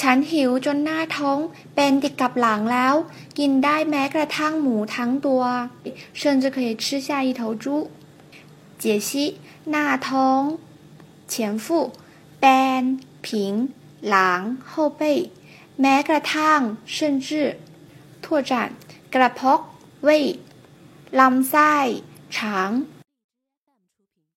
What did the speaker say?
ฉันหิวจนหน้าท้องเป็นติดกับหลังแล้ว กินได้แม้กระทั่งหมูทั้งตัว甚至可以吃下一头猪解析หน้าท้อง前腹แบนผิงหลัง后背แม้กระทั่ง甚至拓展กระเพาะ胃ลำไส้肠